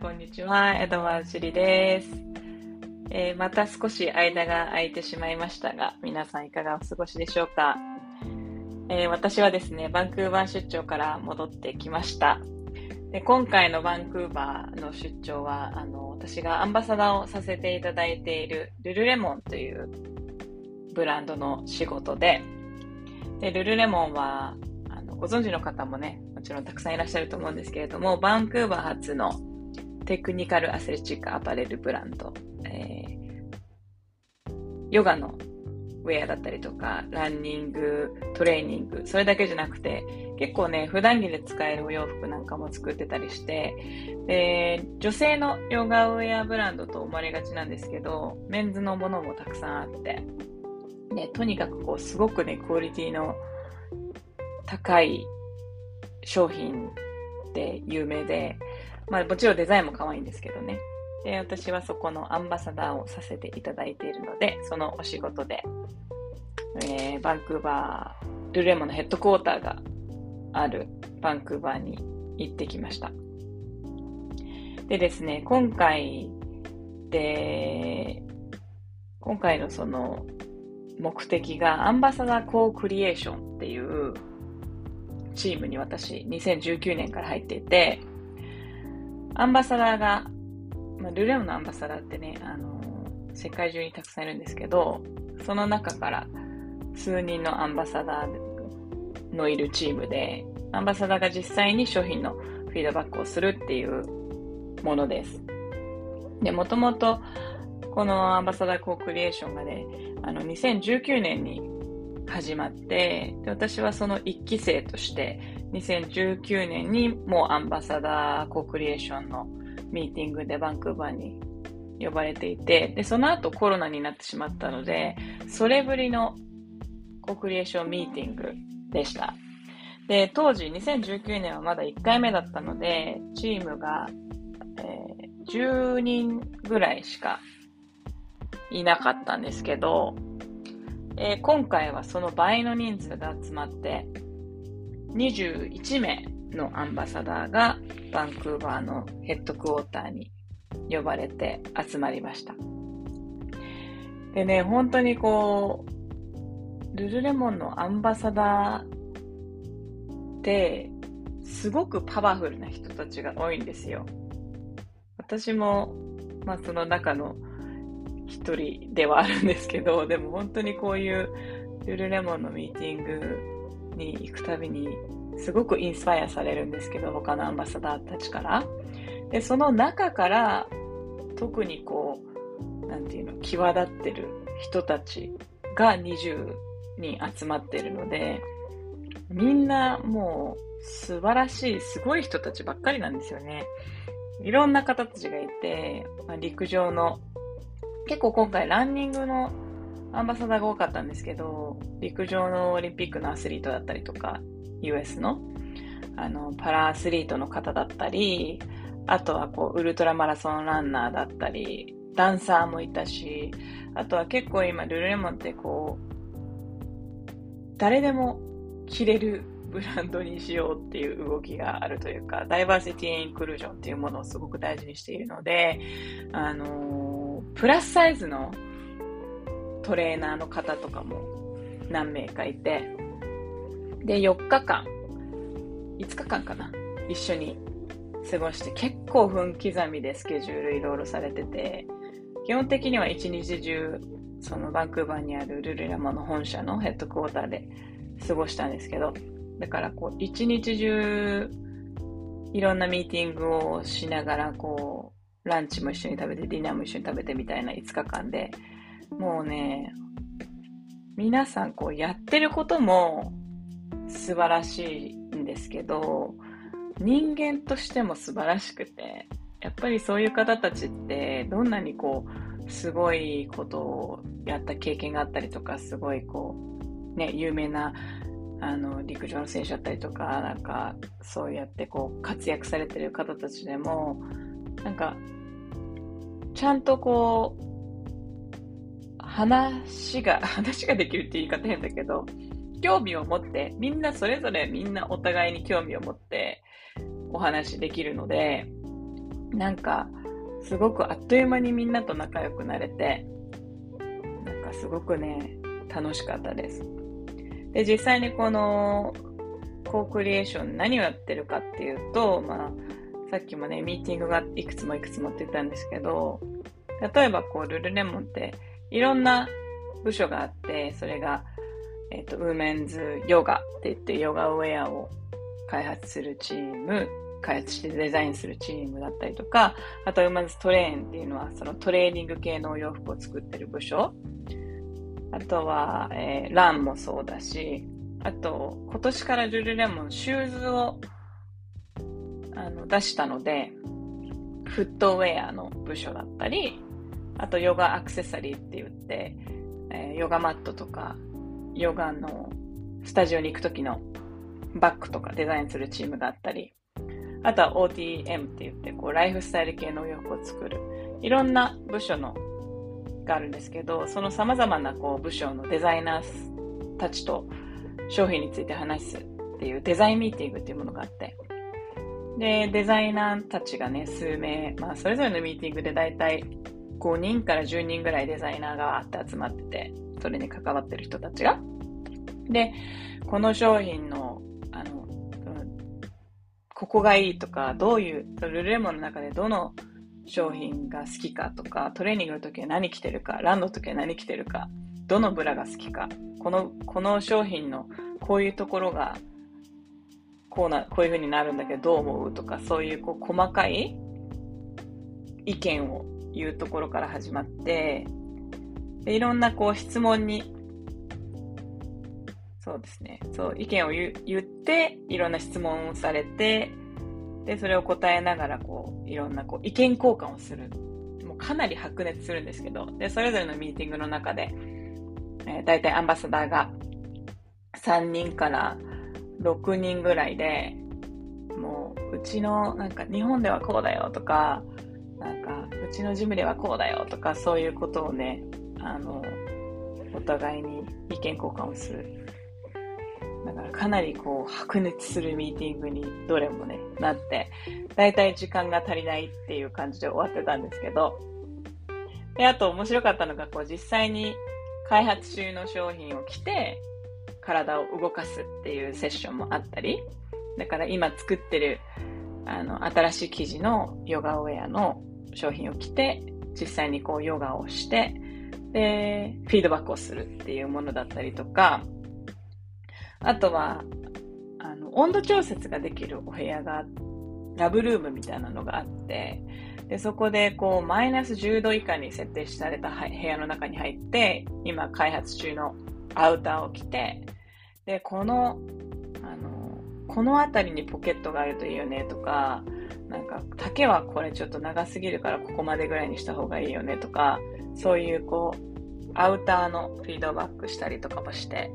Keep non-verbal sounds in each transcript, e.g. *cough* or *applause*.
こんにちは。江戸川朱里です、えー、また少し間が空いてしまいましたが、皆さんいかがお過ごしでしょうか、えー、私はですね、バンクーバー出張から戻ってきました。で今回のバンクーバーの出張は、あの、私がアンバサダーをさせていただいているルルレモンというブランドの仕事で、でルルレモンはあのご存知の方もね、もちろんたくさんいらっしゃると思うんですけれども、バンクーバー発のテクニカルアスレチックアパレルブランド、えー、ヨガのウェアだったりとか、ランニング、トレーニング、それだけじゃなくて、結構ね、普段着で使えるお洋服なんかも作ってたりして、で、女性のヨガウェアブランドと思われがちなんですけど、メンズのものもたくさんあって、ね、とにかくこう、すごくね、クオリティの高い商品で有名で、まあもちろんデザインも可愛いんですけどね。で、私はそこのアンバサダーをさせていただいているので、そのお仕事で、えー、バンクーバー、ルレモのヘッドクォーターがあるバンクーバーに行ってきました。でですね、今回で、今回のその目的がアンバサダーコークリエーションっていうチームに私、2019年から入っていて、アンバサダーが、まあ、ルレオのアンバサダーってね、あのー、世界中にたくさんいるんですけど、その中から数人のアンバサダーのいるチームで、アンバサダーが実際に商品のフィードバックをするっていうものです。で、もともと、このアンバサダーコークリエーションがね、あの、2019年に始まって、で私はその1期生として、2019年にもうアンバサダーコークリエーションのミーティングでバンクーバーに呼ばれていて、で、その後コロナになってしまったので、それぶりのコークリエーションミーティングでした。で、当時2019年はまだ1回目だったので、チームが、えー、10人ぐらいしかいなかったんですけど、えー、今回はその倍の人数が集まって、21名のアンバサダーがバンクーバーのヘッドクォーターに呼ばれて集まりました。でね、本当にこう、ルルレモンのアンバサダーって、すごくパワフルな人たちが多いんですよ。私も、まあその中の一人ではあるんですけど、でも本当にこういうルルレモンのミーティングに行くたびにすごくインスパイアされるんですけど、他のアンバサダーたちから。で、その中から特にこう、なんていうの、際立ってる人たちが20人集まってるので、みんなもう素晴らしい、すごい人たちばっかりなんですよね。いろんな方たちがいて、まあ、陸上の結構今回ランニングのアンバサダーが多かったんですけど、陸上のオリンピックのアスリートだったりとか、US のあのパラアスリートの方だったり、あとはこうウルトラマラソンランナーだったり、ダンサーもいたし、あとは結構今ルルレモンってこう、誰でも着れるブランドにしようっていう動きがあるというか、ダイバーシティ・インクルージョンっていうものをすごく大事にしているので、あのプラスサイズのトレーナーの方とかも何名かいて、で、4日間、5日間かな、一緒に過ごして結構分刻みでスケジュールいろいろされてて、基本的には一日中、そのバンクーバーにあるルルラマの本社のヘッドクォーターで過ごしたんですけど、だからこう一日中いろんなミーティングをしながらこうランチも一緒に食べて、ディナーも一緒に食べてみたいな5日間で、もうね、皆さんこうやってることも素晴らしいんですけど、人間としても素晴らしくて、やっぱりそういう方たちってどんなにこう、すごいことをやった経験があったりとか、すごいこう、ね、有名なあの陸上の選手だったりとか、なんかそうやってこう活躍されてる方たちでも、なんかちゃんとこう、話が、*laughs* 話ができるって言い方変だけど、興味を持って、みんなそれぞれみんなお互いに興味を持ってお話できるので、なんか、すごくあっという間にみんなと仲良くなれて、なんかすごくね、楽しかったです。で、実際にこの、コークリエーション何をやってるかっていうと、まあ、さっきもね、ミーティングがいくつもいくつもって言ったんですけど、例えばこう、ルルレモンっていろんな部署があって、それが、えっ、と、ウーメンズヨガって言ってヨガウェアを開発するチーム、開発してデザインするチームだったりとか、あとウーメンズトレーンっていうのはそのトレーニング系のお洋服を作ってる部署。あとは、えー、ランもそうだし、あと、今年からルルレモンシューズをあの出したので、フットウェアの部署だったり、あとヨガアクセサリーって言って、えー、ヨガマットとか、ヨガのスタジオに行く時のバッグとかデザインするチームがあったり、あとは OTM って言って、こう、ライフスタイル系のお洋服を作る。いろんな部署のがあるんですけど、その様々なこう部署のデザイナーたちと商品について話すっていうデザインミーティングっていうものがあって、で、デザイナーたちがね、数名、まあ、それぞれのミーティングでだいたい5人から10人ぐらいデザイナーがあって集まってて、それに関わってる人たちが。で、この商品の、あの、うんここがいいとか、どういう、ルルレモンの中でどの商品が好きかとか、トレーニングの時は何着てるか、ランの時は何着てるか、どのブラが好きか、この、この商品のこういうところが、こうな、こういう風になるんだけどどう思うとか、そういうこう細かい意見を言うところから始まって、でいろんなこう質問に、そうですね、そう、意見を言って、いろんな質問をされて、で、それを答えながら、こう、いろんな、こう、意見交換をする。もうかなり白熱するんですけど、で、それぞれのミーティングの中で、えー、大体アンバサダーが3人から6人ぐらいで、もう、うちの、なんか、日本ではこうだよとか、なんか、うちのジムではこうだよとか、そういうことをね、あの、お互いに意見交換をする。だからかなりこう白熱するミーティングにどれもね、なって、だいたい時間が足りないっていう感じで終わってたんですけど、で、あと面白かったのが、こう実際に開発中の商品を着て、体を動かすっていうセッションもあったり、だから今作ってる、あの、新しい生地のヨガウェアの商品を着て、実際にこうヨガをして、で、フィードバックをするっていうものだったりとか、あとは、あの、温度調節ができるお部屋が、ラブルームみたいなのがあって、で、そこで、こう、マイナス10度以下に設定された部屋の中に入って、今開発中のアウターを着て、で、この、あの、この辺りにポケットがあるといいよねとか、なんか、丈はこれちょっと長すぎるからここまでぐらいにした方がいいよねとか、そういうこう、アウターのフィードバックしたりとかもして、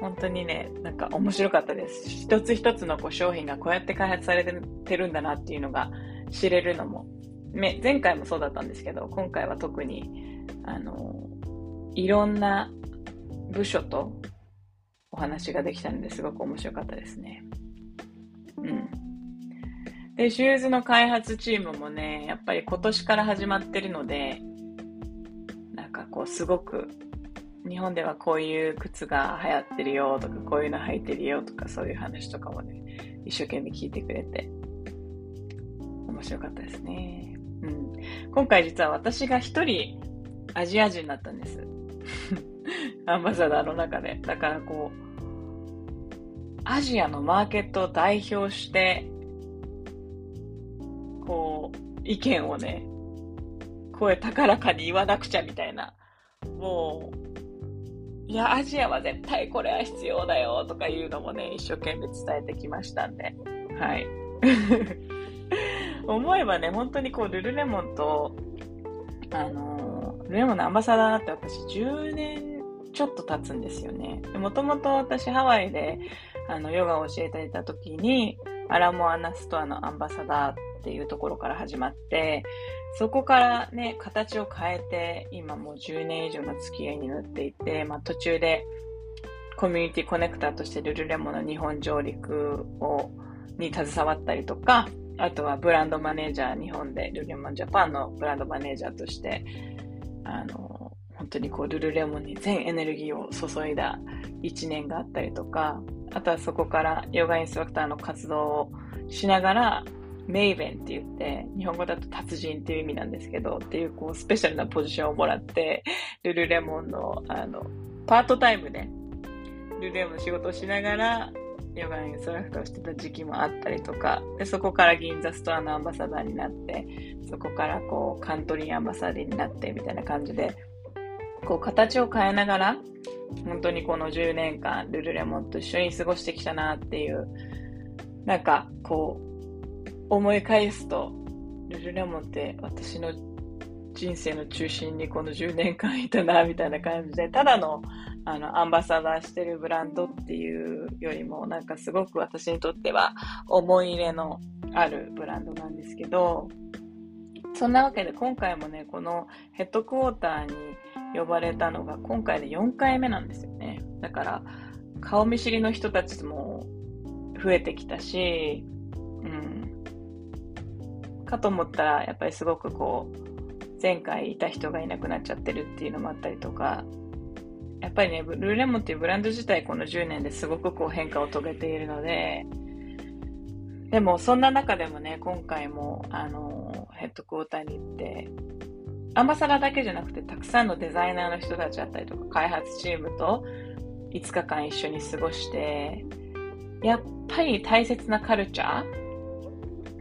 本当にね、なんか面白かったです。一つ一つのこう商品がこうやって開発されてるんだなっていうのが知れるのも、前回もそうだったんですけど、今回は特に、あの、いろんな部署とお話ができたのですごく面白かったですね。うん。で、シューズの開発チームもね、やっぱり今年から始まってるので、なんかこうすごく日本ではこういう靴が流行ってるよとか、こういうの履いてるよとか、そういう話とかもね、一生懸命聞いてくれて、面白かったですね。うん。今回実は私が一人アジア人だったんです。*laughs* アンバサダーの中で。だからこう、アジアのマーケットを代表して、こう、意見をね、声高らかに言わなくちゃみたいな、もう、いや、アジアは絶対これは必要だよとかいうのもね、一生懸命伝えてきましたんで、はい。*laughs* 思えばね、本当にこう、ルルレモンと、あの、ルルレモンのアンバサダーって私10年ちょっと経つんですよね。もともと私ハワイで、あの、ヨガを教えていた時に、アラモアナストアのアンバサダーっていうところから始まって、そこからね、形を変えて、今もう10年以上の付き合いになっていて、まあ途中でコミュニティコネクターとしてルルレモの日本上陸を、に携わったりとか、あとはブランドマネージャー、日本でルルレモンジャパンのブランドマネージャーとして、あの、本当にこうルルレモンに全エネルギーを注いだ1年があったりとか、あとはそこからヨガインストラクターの活動をしながら、メイベンって言って、日本語だと達人っていう意味なんですけど、っていうこうスペシャルなポジションをもらって、ルルレモンのあの、パートタイムで、ルルレモンの仕事をしながら、ヨガインストラクターをしてた時期もあったりとか、で、そこから銀座ストアのアンバサダーになって、そこからこうカントリーアンバサダーになってみたいな感じで、こう形を変えながら、本当にこの10年間、ルルレモンと一緒に過ごしてきたなっていう、なんかこう、思い返すと、ルルレモンって私の人生の中心にこの10年間いたな、みたいな感じで、ただのあの、アンバサダーしてるブランドっていうよりも、なんかすごく私にとっては思い入れのあるブランドなんですけど、そんなわけで今回もね、このヘッドクォーターに呼ばれたのが今回で4回目なんですよね。だから、顔見知りの人たちも増えてきたし、うん。かと思ったら、やっぱりすごくこう、前回いた人がいなくなっちゃってるっていうのもあったりとか、やっぱりね、ルーレモンっていうブランド自体この10年ですごくこう変化を遂げているので、でもそんな中でもね、今回もあのヘッドクォーターに行って、アンバサダーだけじゃなくてたくさんのデザイナーの人たちだったりとか開発チームと5日間一緒に過ごして、やっぱり大切なカルチャー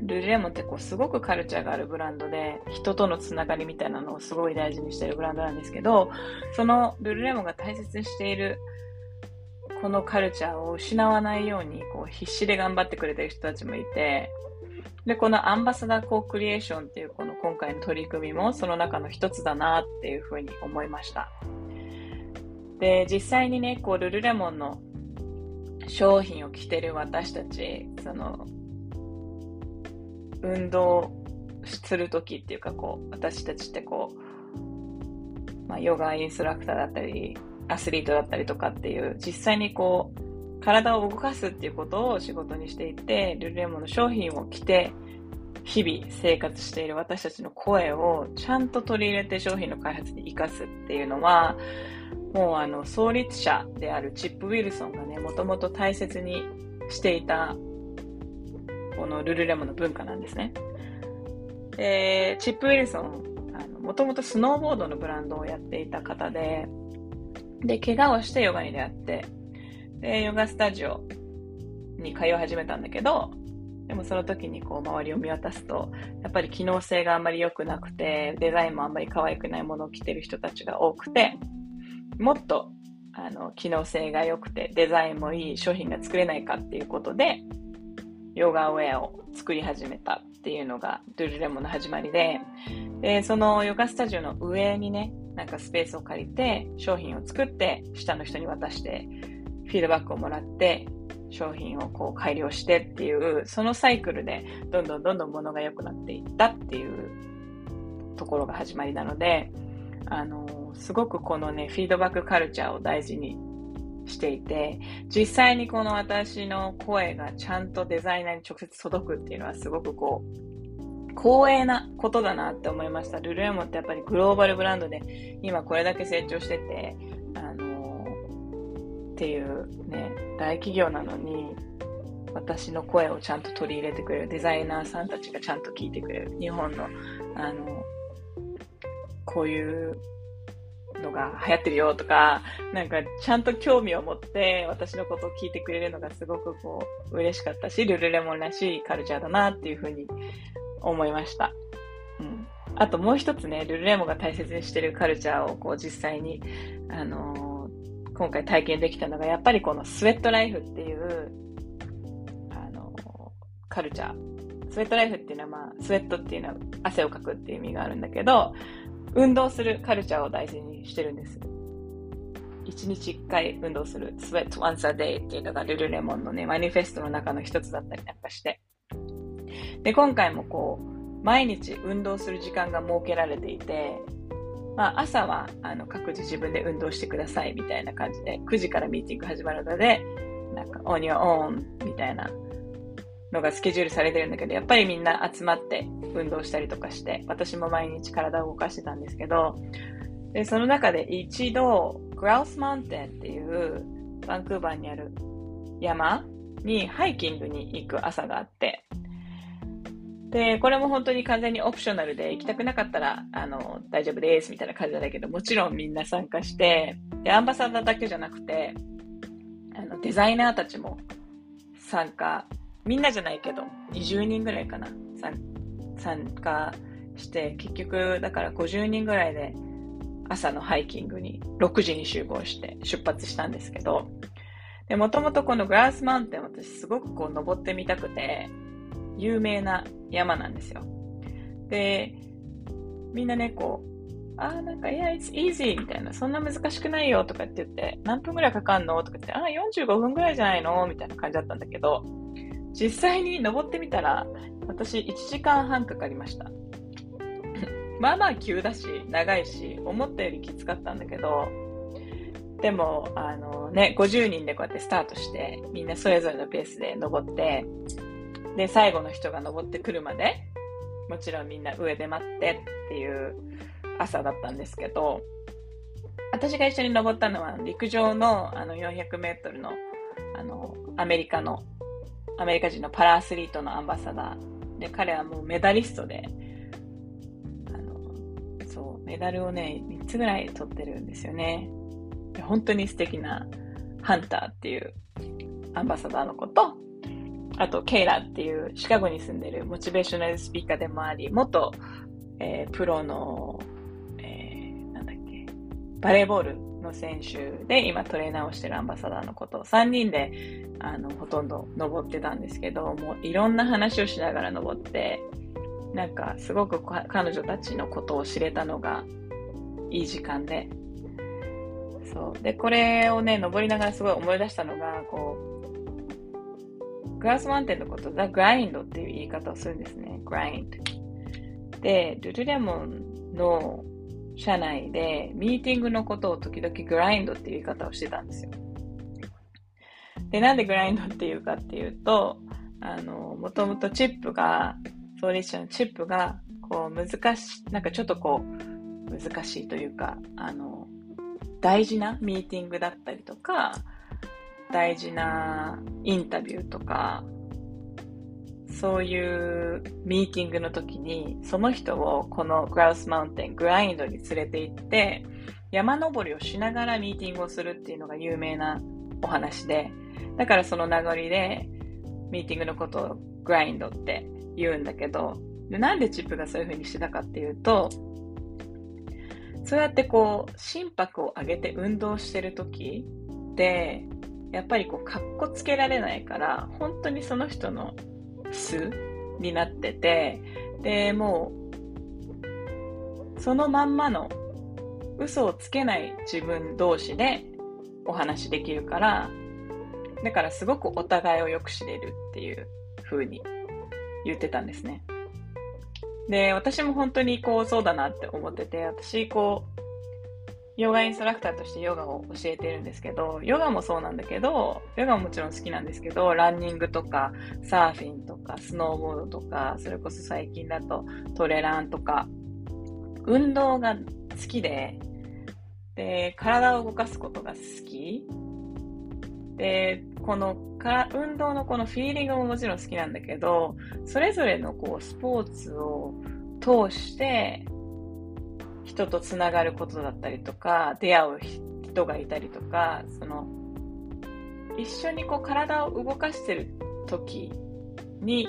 ルルレモンってこうすごくカルチャーがあるブランドで、人とのつながりみたいなのをすごい大事にしてるブランドなんですけど、そのルルレモンが大切にしているこのカルチャーを失わないようにこう必死で頑張ってくれてる人たちもいて、で、このアンバサダーコークリエーションっていうこの今回の取り組みもその中の一つだなっていうふうに思いました。で、実際にね、こうルルレモンの商品を着てる私たち、その運動するときっていうか、こう、私たちってこう、まあ、ヨガインストラクターだったり、アスリートだったりとかっていう、実際にこう、体を動かすっていうことを仕事にしていて、ルルレモンの商品を着て、日々生活している私たちの声をちゃんと取り入れて商品の開発に活かすっていうのは、もうあの創立者であるチップ・ウィルソンがね、もともと大切にしていたこのルルレモンの文化なんですね。で、チップ・ウィルソン、もともとスノーボードのブランドをやっていた方で、で、怪我をしてヨガに出会って、で、ヨガスタジオに通い始めたんだけど、でもその時にこう周りを見渡すと、やっぱり機能性があんまり良くなくて、デザインもあんまり可愛くないものを着てる人たちが多くて、もっとあの機能性が良くて、デザインもいい商品が作れないかっていうことで、ヨガウェアを作り始めたっていうのがドゥルレモの始まりで、で、そのヨガスタジオの上にね、なんかスペースを借りて商品を作って下の人に渡してフィードバックをもらって商品をこう改良してっていうそのサイクルでどんどんどんどん物が良くなっていったっていうところが始まりなのであのすごくこのねフィードバックカルチャーを大事にしていて、実際にこの私の声がちゃんとデザイナーに直接届くっていうのはすごくこう、光栄なことだなって思いました。ルルエモってやっぱりグローバルブランドで今これだけ成長してて、っていうね、大企業なのに、私の声をちゃんと取り入れてくれるデザイナーさんたちがちゃんと聞いてくれる日本のあのこういうのが流行ってるよとか、なんかちゃんと興味を持って私のことを聞いてくれるのがすごくこう嬉しかったし、ルルレモンらしいカルチャーだなっていうふうに思いました。うん。あともう一つね、ルルレモンが大切にしてるカルチャーをこう実際に、あのー、今回体験できたのが、やっぱりこのスウェットライフっていう、あの、カルチャー。スウェットライフっていうのはまあ、スウェットっていうのは汗をかくっていう意味があるんだけど、運動するカルチャーを大事にしてるんです。一日一回運動する Sweat Once a Day っていうのがルルレモンのね、マニフェストの中の一つだったりなんかして。で、今回もこう、毎日運動する時間が設けられていて、まあ朝はあの各自自分で運動してくださいみたいな感じで、9時からミーティング始まるので、なんか on your own みたいなのがスケジュールされてるんだけど、やっぱりみんな集まって運動したりとかして、私も毎日体を動かしてたんですけど、で、その中で一度、グラウスマウンテンっていうバンクーバーにある山にハイキングに行く朝があって、で、これも本当に完全にオプショナルで行きたくなかったら、あの、大丈夫ですみたいな感じだけど、もちろんみんな参加して、で、アンバサダーだけじゃなくて、あの、デザイナーたちも参加。みんなじゃないけど、20人ぐらいかな、参加して、結局、だから50人ぐらいで朝のハイキングに6時に集合して出発したんですけど、もともとこのグラスマウンテン私すごくこう登ってみたくて、有名な山なんですよ。で、みんなね、こう、あーなんか、いや、it's easy みたいな、そんな難しくないよとかって言って、何分ぐらいかかんの？とか言って、あー45分ぐらいじゃないの？みたいな感じだったんだけど、実際に登ってみたら、私1時間半かかりました。*laughs* まあまあ急だし、長いし、思ったよりきつかったんだけど、でも、あのね、50人でこうやってスタートして、みんなそれぞれのペースで登って、で、最後の人が登ってくるまで、もちろんみんな上で待ってっていう朝だったんですけど、私が一緒に登ったのは陸上のあの400メートルのあのアメリカのアメリカ人のパラアスリートのアンバサダーで、彼はもうメダリストで、あの、そう、メダルをね、3つぐらい取ってるんですよね。本当に素敵なハンターっていうアンバサダーの子と、あと、ケイラっていうシカゴに住んでるモチベーショナルスピーカーでもあり、元、えー、プロの、えー、なんだっけ、バレーボールの選手で、今トレーナーをしてるアンバサダーのことを3人で、あの、ほとんど登ってたんですけど、もういろんな話をしながら登って、なんかすごく彼女たちのことを知れたのがいい時間で、そう。で、これをね、登りながらすごい思い出したのが、こう、グラスマウンテンのこと、ザ・グラインドっていう言い方をするんですね。グラインド。で、ドゥルレモンの社内でミーティングのことを時々グラインドっていう言い方をしてたんですよ。で、なんでグラインドっていうかっていうと、あの、もともとチップが、ソーリッシュのチップが、こう難しい、なんかちょっとこう、難しいというか、あの、大事なミーティングだったりとか、大事なインタビューとか、そういうミーティングの時に、その人をこのグラウスマウンテン、グラインドに連れて行って、山登りをしながらミーティングをするっていうのが有名なお話で、だからその名残で、ミーティングのことをグラインドって言うんだけど、でなんでチップがそういう風にしてたかっていうと、そうやってこう、心拍を上げて運動してる時って、やっぱりこう、かっこつけられないから、本当にその人の素になってて、で、もう、そのまんまの嘘をつけない自分同士でお話できるから、だからすごくお互いをよく知れるっていう風に言ってたんですね。で、私も本当にこうそうだなって思ってて、私こう、ヨガインストラクターとしてヨガを教えてるんですけど、ヨガもそうなんだけど、ヨガももちろん好きなんですけど、ランニングとか、サーフィンとか、スノーボードとか、それこそ最近だとトレランとか、運動が好きで、で、体を動かすことが好き。で、このか運動のこのフィーリングももちろん好きなんだけど、それぞれのこうスポーツを通して、人とつながることだったりとか、出会う人がいたりとか、その、一緒にこう体を動かしてる時に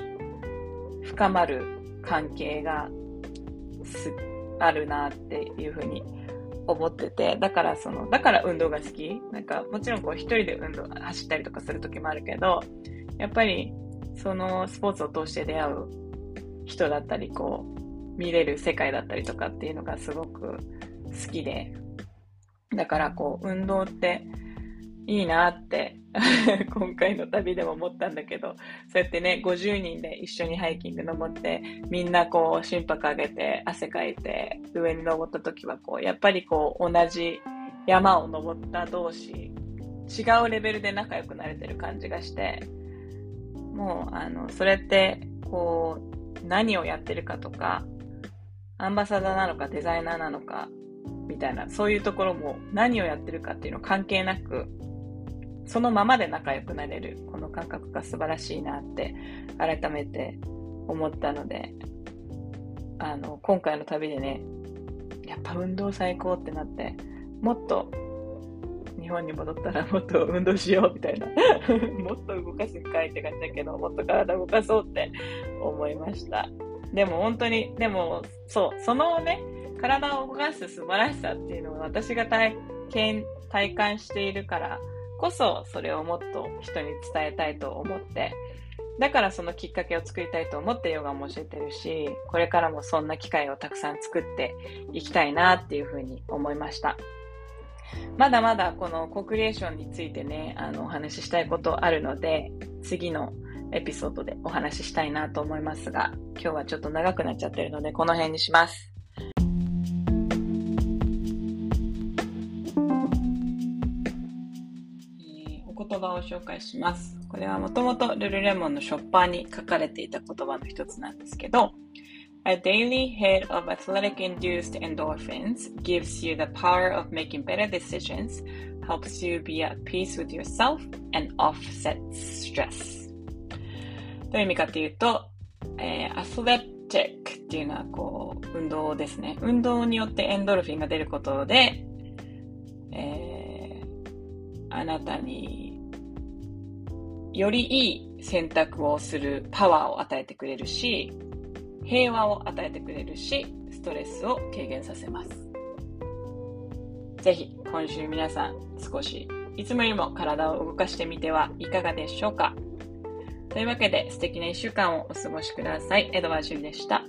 深まる関係があるなっていうふうに思ってて、だからその、だから運動が好き。なんかもちろんこう一人で運動、走ったりとかする時もあるけど、やっぱりそのスポーツを通して出会う人だったり、こう、見れる世界だったりとかっていうのがすごく好きで、だからこう、運動っていいなって *laughs* 今回の旅でも思ったんだけど、そうやってね、50人で一緒にハイキング登って、みんなこう、心拍上げて、汗かいて、上に登った時はこう、やっぱりこう、同じ山を登った同士、違うレベルで仲良くなれてる感じがして、もう、あの、それって、こう、何をやってるかとか、アンバサダーなのかデザイナーなのか、みたいな、そういうところも何をやってるかっていうの関係なく、そのままで仲良くなれる、この感覚が素晴らしいなって改めて思ったので、あの、今回の旅でね、やっぱ運動最高ってなって、もっと日本に戻ったらもっと運動しようみたいな *laughs* もっと動かす機会って感じだけど、もっと体動かそうって思いました。でも本当に、でもそう、そのね、体を動かす素晴らしさっていうのを私が体験、体感しているからこそ、それをもっと人に伝えたいと思って、だからそのきっかけを作りたいと思ってヨガも教えてるし、これからもそんな機会をたくさん作っていきたいなっていうふうに思いました。まだまだこのコクリエーションについてね、あのお話ししたいことあるので、次のエピソードでお話ししたいなと思いますが、今日はちょっと長くなっちゃってるので、この辺にします。言葉を紹介します。これはもともとルルレモンのショッパーに書かれていた言葉の一つなんですけど、A daily hit of athletic induced endorphins gives you the power of making better decisions, helps you be at peace with yourself, and offsets stress. どういう意味かっていうと、えー、アスレティックっていうのはこう、運動ですね。運動によってエンドルフィンが出ることで、えー、あなたによりいい選択をするパワーを与えてくれるし、平和を与えてくれるし、ストレスを軽減させます。ぜひ、今週皆さん少しいつもよりも体を動かしてみてはいかがでしょうか？というわけで素敵な一週間をお過ごしください。エドワージュでした。